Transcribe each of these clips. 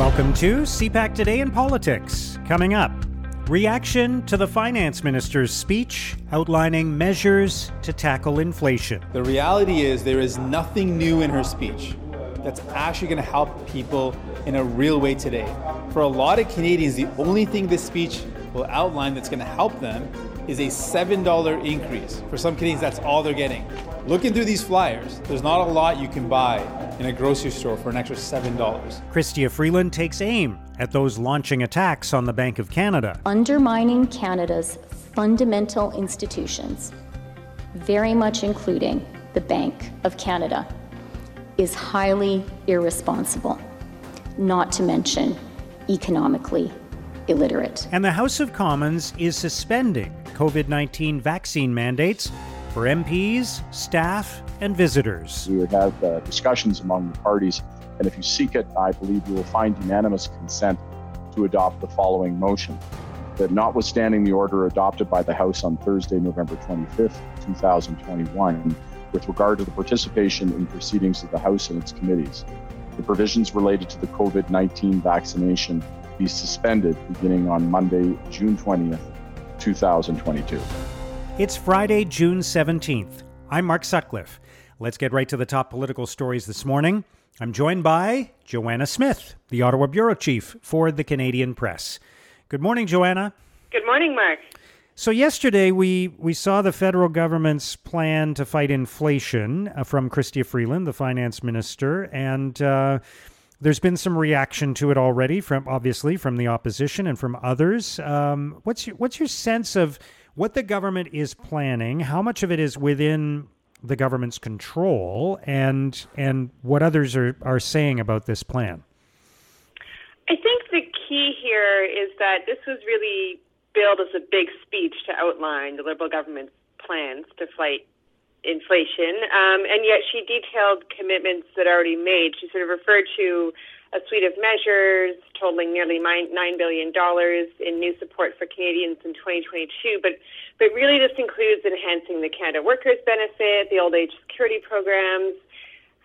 Welcome to CPAC Today in Politics. Coming up, reaction to the finance minister's speech outlining measures to tackle inflation. The reality is, there is nothing new in her speech that's actually going to help people in a real way today. For a lot of Canadians, the only thing this speech will outline that's going to help them is a $7 increase. For some Canadians, that's all they're getting. Looking through these flyers, there's not a lot you can buy in a grocery store for an extra $7. Chrystia Freeland takes aim at those launching attacks on the Bank of Canada. Undermining Canada's fundamental institutions, very much including the Bank of Canada, is highly irresponsible, not to mention economically illiterate. And the House of Commons is suspending COVID 19 vaccine mandates for MPs, staff, and visitors. We would have uh, discussions among the parties, and if you seek it, I believe you will find unanimous consent to adopt the following motion. That notwithstanding the order adopted by the House on Thursday, November 25th, 2021, with regard to the participation in proceedings of the House and its committees, the provisions related to the COVID 19 vaccination be suspended beginning on Monday, June 20th, 2022. It's Friday, June 17th. I'm Mark Sutcliffe. Let's get right to the top political stories this morning. I'm joined by Joanna Smith, the Ottawa Bureau Chief for the Canadian Press. Good morning, Joanna. Good morning, Mark. So yesterday we we saw the federal government's plan to fight inflation uh, from Chrystia Freeland, the finance minister, and uh, there's been some reaction to it already from obviously from the opposition and from others. Um, what's your, what's your sense of what the government is planning, how much of it is within the government's control, and and what others are, are saying about this plan. I think the key here is that this was really billed as a big speech to outline the Liberal government's plans to fight inflation, um, and yet she detailed commitments that already made. She sort of referred to a suite of measures totaling nearly $9 billion in new support for Canadians in 2022. But, but really, this includes enhancing the Canada Workers Benefit, the old age security programs,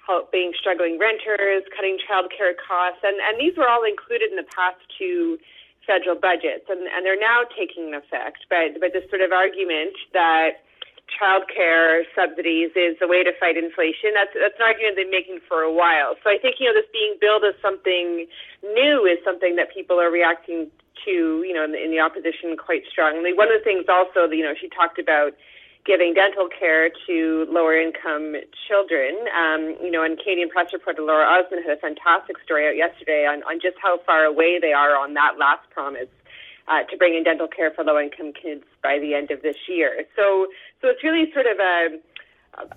helping struggling renters, cutting childcare costs. And, and these were all included in the past two federal budgets. And, and they're now taking effect. But, but this sort of argument that childcare subsidies is a way to fight inflation. That's that's an argument they've been making for a while. So I think you know this being billed as something new is something that people are reacting to. You know, in the, in the opposition quite strongly. One of the things also, you know, she talked about giving dental care to lower income children. Um, you know, and Canadian Press reporter Laura Osman had a fantastic story out yesterday on, on just how far away they are on that last promise uh, to bring in dental care for low income kids by the end of this year. So, so it's really sort of a,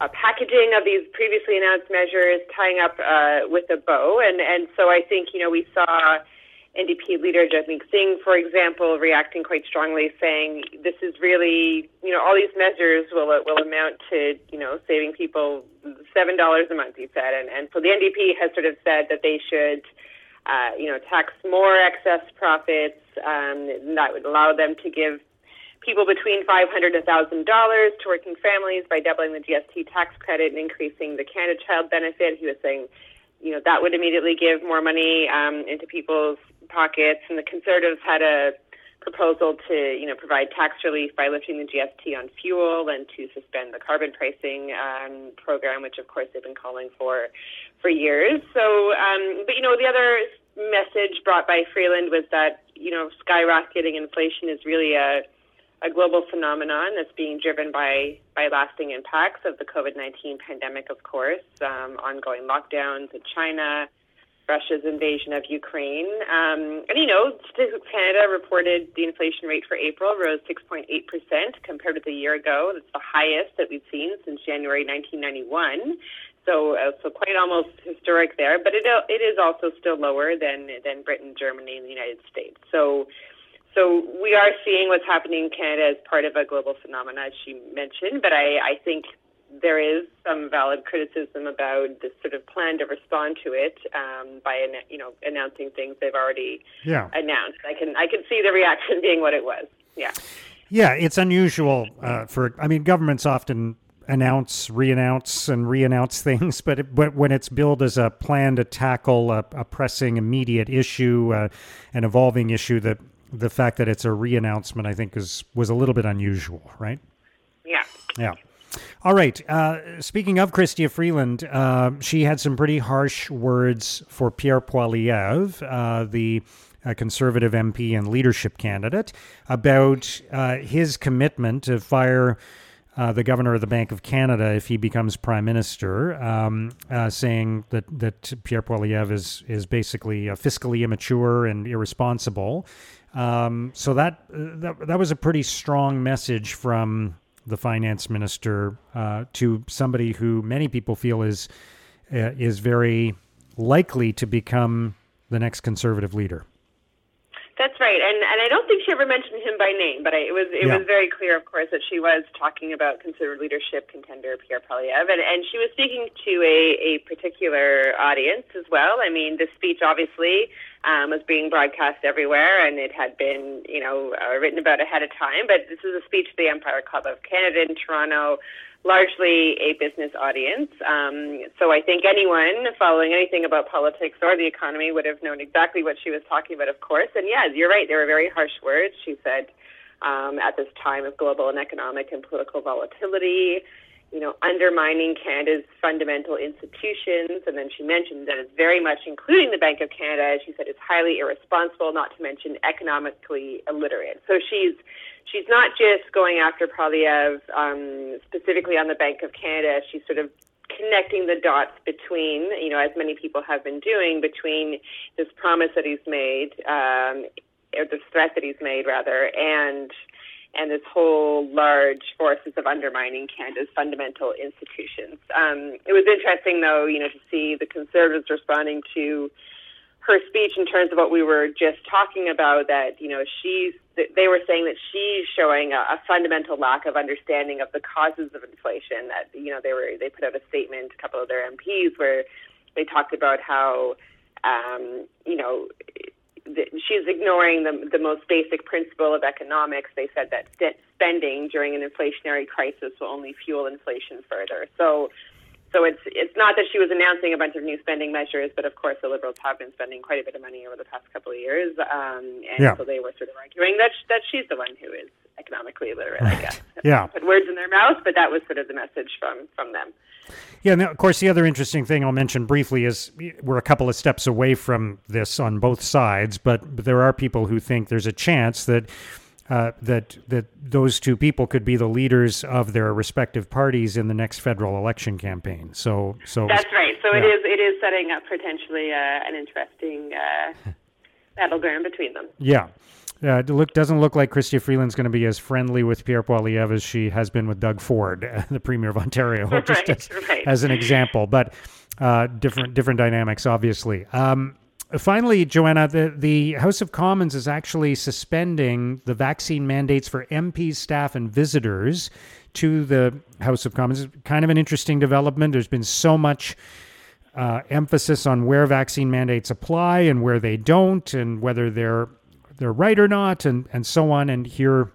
a packaging of these previously announced measures, tying up uh, with a bow. And, and so I think, you know, we saw NDP leader Jagmeet Singh, for example, reacting quite strongly, saying this is really, you know, all these measures will will amount to, you know, saving people seven dollars a month. He said, and and so the NDP has sort of said that they should uh, you know, tax more excess profits. Um, that would allow them to give people between $500 and $1,000 to working families by doubling the GST tax credit and increasing the Canada Child benefit. He was saying, you know, that would immediately give more money um, into people's pockets. And the Conservatives had a proposal to, you know, provide tax relief by lifting the GST on fuel and to suspend the carbon pricing um, program, which of course they've been calling for for years. So, um, but you know, the other message brought by Freeland was that you know skyrocketing inflation is really a a global phenomenon that's being driven by by lasting impacts of the COVID nineteen pandemic, of course, um, ongoing lockdowns in China, Russia's invasion of Ukraine, um, and you know, Statistics Canada reported the inflation rate for April rose six point eight percent compared with a year ago. That's the highest that we've seen since January nineteen ninety one. So, uh, so quite almost historic there, but it it is also still lower than than Britain, Germany, and the United States. So, so we are seeing what's happening in Canada as part of a global phenomenon, as she mentioned. But I, I think there is some valid criticism about this sort of plan to respond to it um, by you know announcing things they've already yeah. announced. I can I can see the reaction being what it was. Yeah. Yeah, it's unusual uh, for. I mean, governments often announce, re-announce, and re-announce things, but it, but when it's billed as a plan to tackle a, a pressing, immediate issue, uh, an evolving issue, that the fact that it's a re-announcement, I think, is was a little bit unusual, right? Yeah. Yeah. All right. Uh, speaking of Chrystia Freeland, uh, she had some pretty harsh words for Pierre Poilievre, uh, the uh, conservative MP and leadership candidate, about uh, his commitment to fire. Uh, the governor of the Bank of Canada, if he becomes prime minister, um, saying that that Pierre Poilievre is is basically fiscally immature and irresponsible. Um, so that, that that was a pretty strong message from the finance minister uh, to somebody who many people feel is uh, is very likely to become the next conservative leader. That's right, and and I don't think she ever mentioned him by name, but I, it was it yeah. was very clear, of course, that she was talking about considered leadership contender Pierre Poilievre, and, and she was speaking to a, a particular audience as well. I mean, this speech obviously um, was being broadcast everywhere, and it had been you know uh, written about ahead of time. But this is a speech to the Empire Club of Canada in Toronto largely a business audience. Um, so I think anyone following anything about politics or the economy would have known exactly what she was talking about, of course. And yeah, you're right. They were very harsh words. She said um, at this time of global and economic and political volatility, you know, undermining Canada's fundamental institutions. And then she mentioned that it's very much, including the Bank of Canada, she said it's highly irresponsible, not to mention economically illiterate. So she's she's not just going after Poilievre um, specifically on the Bank of Canada. She's sort of connecting the dots between, you know, as many people have been doing, between this promise that he's made, um, or this threat that he's made, rather, and and this whole large forces of undermining Canada's fundamental institutions. Um, it was interesting, though, you know, to see the Conservatives responding to her speech in terms of what we were just talking about. That you know, she's they were saying that she's showing a, a fundamental lack of understanding of the causes of inflation. That you know, they were they put out a statement, a couple of their MPs, where they talked about how um, you know she's ignoring the, the most basic principle of economics. They said that spending during an inflationary crisis will only fuel inflation further. So, so it's it's not that she was announcing a bunch of new spending measures, but of course the Liberals have been spending quite a bit of money over the past couple of years, um, and yeah. so they were sort of arguing that that she's the one who is economically illiterate. Right. I guess. Yeah. Put words in their mouth, but that was sort of the message from from them. Yeah, and of course, the other interesting thing I'll mention briefly is we're a couple of steps away from this on both sides, but, but there are people who think there's a chance that uh, that that those two people could be the leaders of their respective parties in the next federal election campaign. So, so that's right. So yeah. it is it is setting up potentially uh, an interesting uh, battleground between them. Yeah. Uh, it look doesn't look like Chrystia Freeland's going to be as friendly with Pierre Poilievre as she has been with Doug Ford, the Premier of Ontario, right, just as, right. as, an example. But uh, different different dynamics, obviously. Um, finally, Joanna, the, the House of Commons is actually suspending the vaccine mandates for MPs, staff, and visitors to the House of Commons. It's kind of an interesting development. There's been so much. Uh, emphasis on where vaccine mandates apply and where they don't, and whether they're they're right or not, and and so on. And here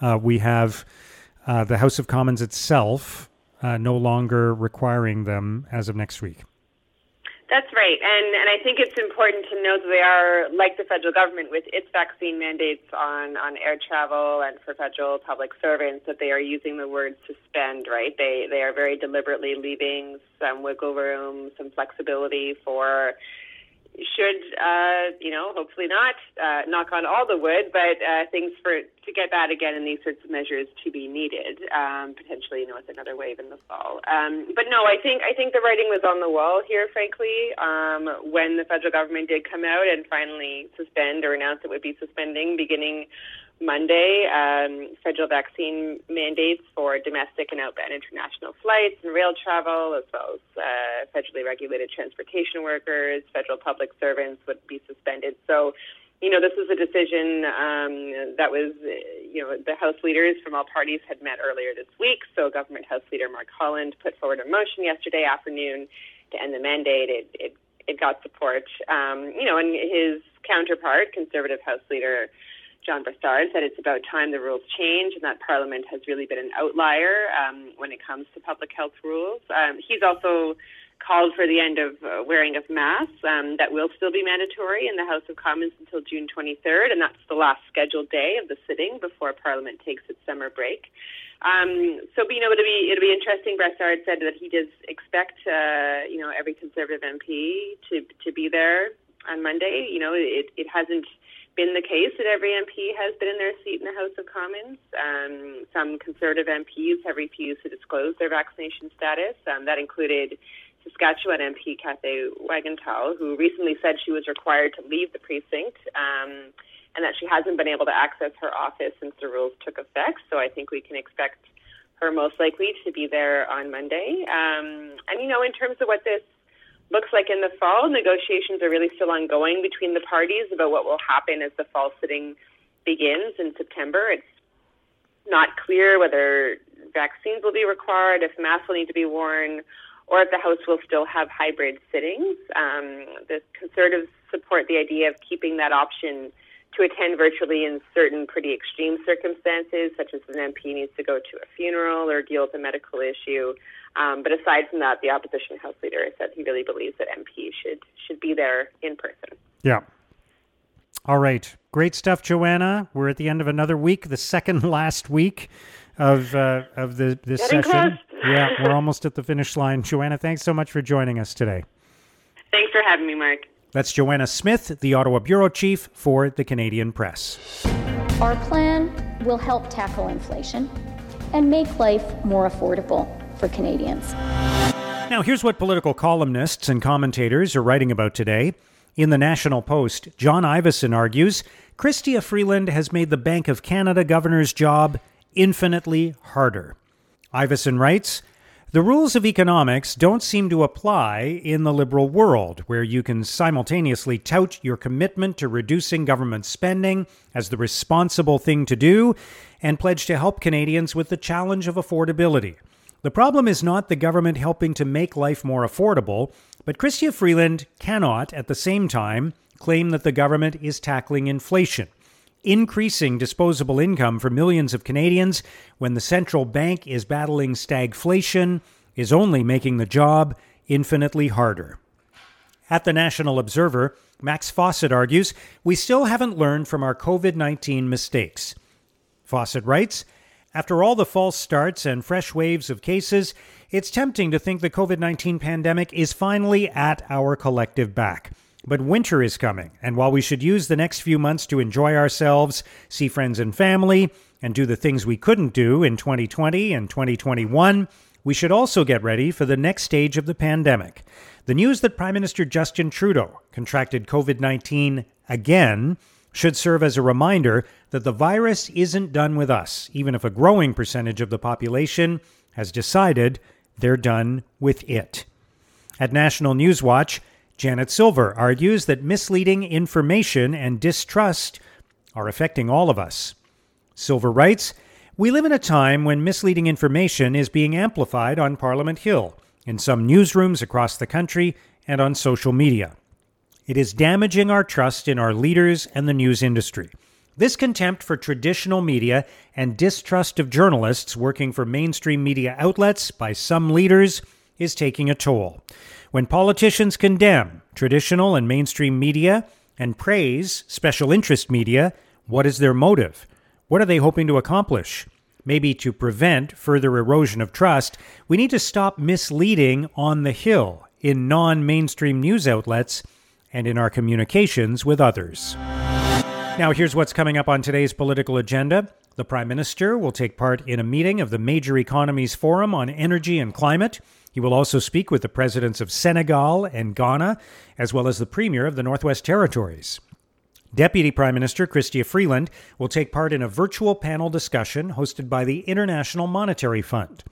uh, we have uh, the House of Commons itself uh, no longer requiring them as of next week. That's right, and and I think it's important to note that they are like the federal government with its vaccine mandates on on air travel and for federal public servants that they are using the word suspend. Right, they they are very deliberately leaving some wiggle room, some flexibility for should uh, you know hopefully not uh, knock on all the wood, but uh, things for to get bad again and these sorts of measures to be needed um, potentially you know with another wave in the fall. Um, but no, I think I think the writing was on the wall here, frankly, um, when the federal government did come out and finally suspend or announce it would be suspending beginning Monday um, federal vaccine mandates for domestic and outbound international flights and rail travel, as well as uh, federally regulated transportation workers, federal public servants would be suspended. So, you know, this was a decision um, that was, you know, the House leaders from all parties had met earlier this week. So, Government House Leader Mark Holland put forward a motion yesterday afternoon to end the mandate. It, it, it got support, um, you know, and his counterpart, Conservative House Leader John Brassard said it's about time the rules change and that Parliament has really been an outlier um, when it comes to public health rules. Um, he's also called for the end of uh, wearing of masks um, that will still be mandatory in the House of Commons until June 23rd, and that's the last scheduled day of the sitting before Parliament takes its summer break. Um, so, you know, it'll be it'll be interesting. Brassard said that he does expect, uh, you know, every Conservative MP to to be there on Monday. You know, it it hasn't been the case that every MP has been in their seat in the House of Commons. Um, some Conservative MPs have refused to disclose their vaccination status. Um, that included Saskatchewan MP Cathay Wagantall, who recently said she was required to leave the precinct um, and that she hasn't been able to access her office since the rules took effect. So I think we can expect her most likely to be there on Monday. Um, and, you know, in terms of what this looks like in the fall. Negotiations are really still ongoing between the parties about what will happen as the fall sitting begins in September. It's not clear whether vaccines will be required, if masks will need to be worn, or if the House will still have hybrid sittings. Um, the Conservatives support the idea of keeping that option to attend virtually in certain pretty extreme circumstances, such as an MP needs to go to a funeral or deal with a medical issue. Um, but aside from that, the opposition House leader said he really believes that MP should should be there in person. Yeah. All right, great stuff, Joanna. We're at the end of another week, the second last week of uh, of the this Getting session. Yeah, we're almost at the finish line. Joanna, thanks so much for joining us today. Thanks for having me, Mark. That's Joanna Smith, the Ottawa bureau chief for the Canadian Press. Our plan will help tackle inflation and make life more affordable for Canadians. Now, here's what political columnists and commentators are writing about today. In the National Post, John Ivison argues Chrystia Freeland has made the Bank of Canada governor's job infinitely harder. Ivison writes, the rules of economics don't seem to apply in the liberal world, where you can simultaneously tout your commitment to reducing government spending as the responsible thing to do and pledge to help Canadians with the challenge of affordability. The problem is not the government helping to make life more affordable, but Chrystia Freeland cannot, at the same time, claim that the government is tackling inflation increasing disposable income for millions of Canadians when the central bank is battling stagflation is only making the job infinitely harder. At the National Observer, Max Fawcett argues we still haven't learned from our COVID 19 mistakes. Fawcett writes After all the false starts and fresh waves of cases, it's tempting to think the COVID 19 pandemic is finally at our collective back. But winter is coming, and while we should use the next few months to enjoy ourselves, see friends and family, and do the things we couldn't do in 2020 and 2021, we should also get ready for the next stage of the pandemic. The news that Prime Minister Justin Trudeau contracted COVID 19 again should serve as a reminder that the virus isn't done with us, even if a growing percentage of the population has decided they're done with it. At National Newswatch, Janet Silver argues that misleading information and distrust are affecting all of us. Silver writes We live in a time when misleading information is being amplified on Parliament Hill, in some newsrooms across the country, and on social media. It is damaging our trust in our leaders and the news industry. This contempt for traditional media and distrust of journalists working for mainstream media outlets by some leaders is taking a toll. When politicians condemn traditional and mainstream media and praise special interest media, what is their motive? What are they hoping to accomplish? Maybe to prevent further erosion of trust, we need to stop misleading on the Hill in non mainstream news outlets and in our communications with others. Now, here's what's coming up on today's political agenda. The Prime Minister will take part in a meeting of the Major Economies Forum on Energy and Climate. He will also speak with the presidents of Senegal and Ghana, as well as the premier of the Northwest Territories. Deputy Prime Minister Chrystia Freeland will take part in a virtual panel discussion hosted by the International Monetary Fund.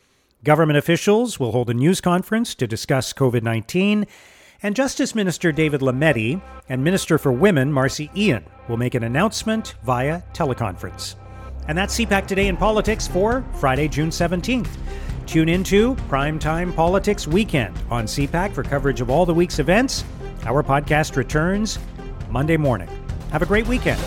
Government officials will hold a news conference to discuss COVID 19, and Justice Minister David Lametti and Minister for Women Marci Ien will make an announcement via teleconference. And that's CPAC Today in Politics for Friday, June 17th. Tune into Primetime Politics Weekend on CPAC for coverage of all the week's events. Our podcast returns Monday morning. Have a great weekend.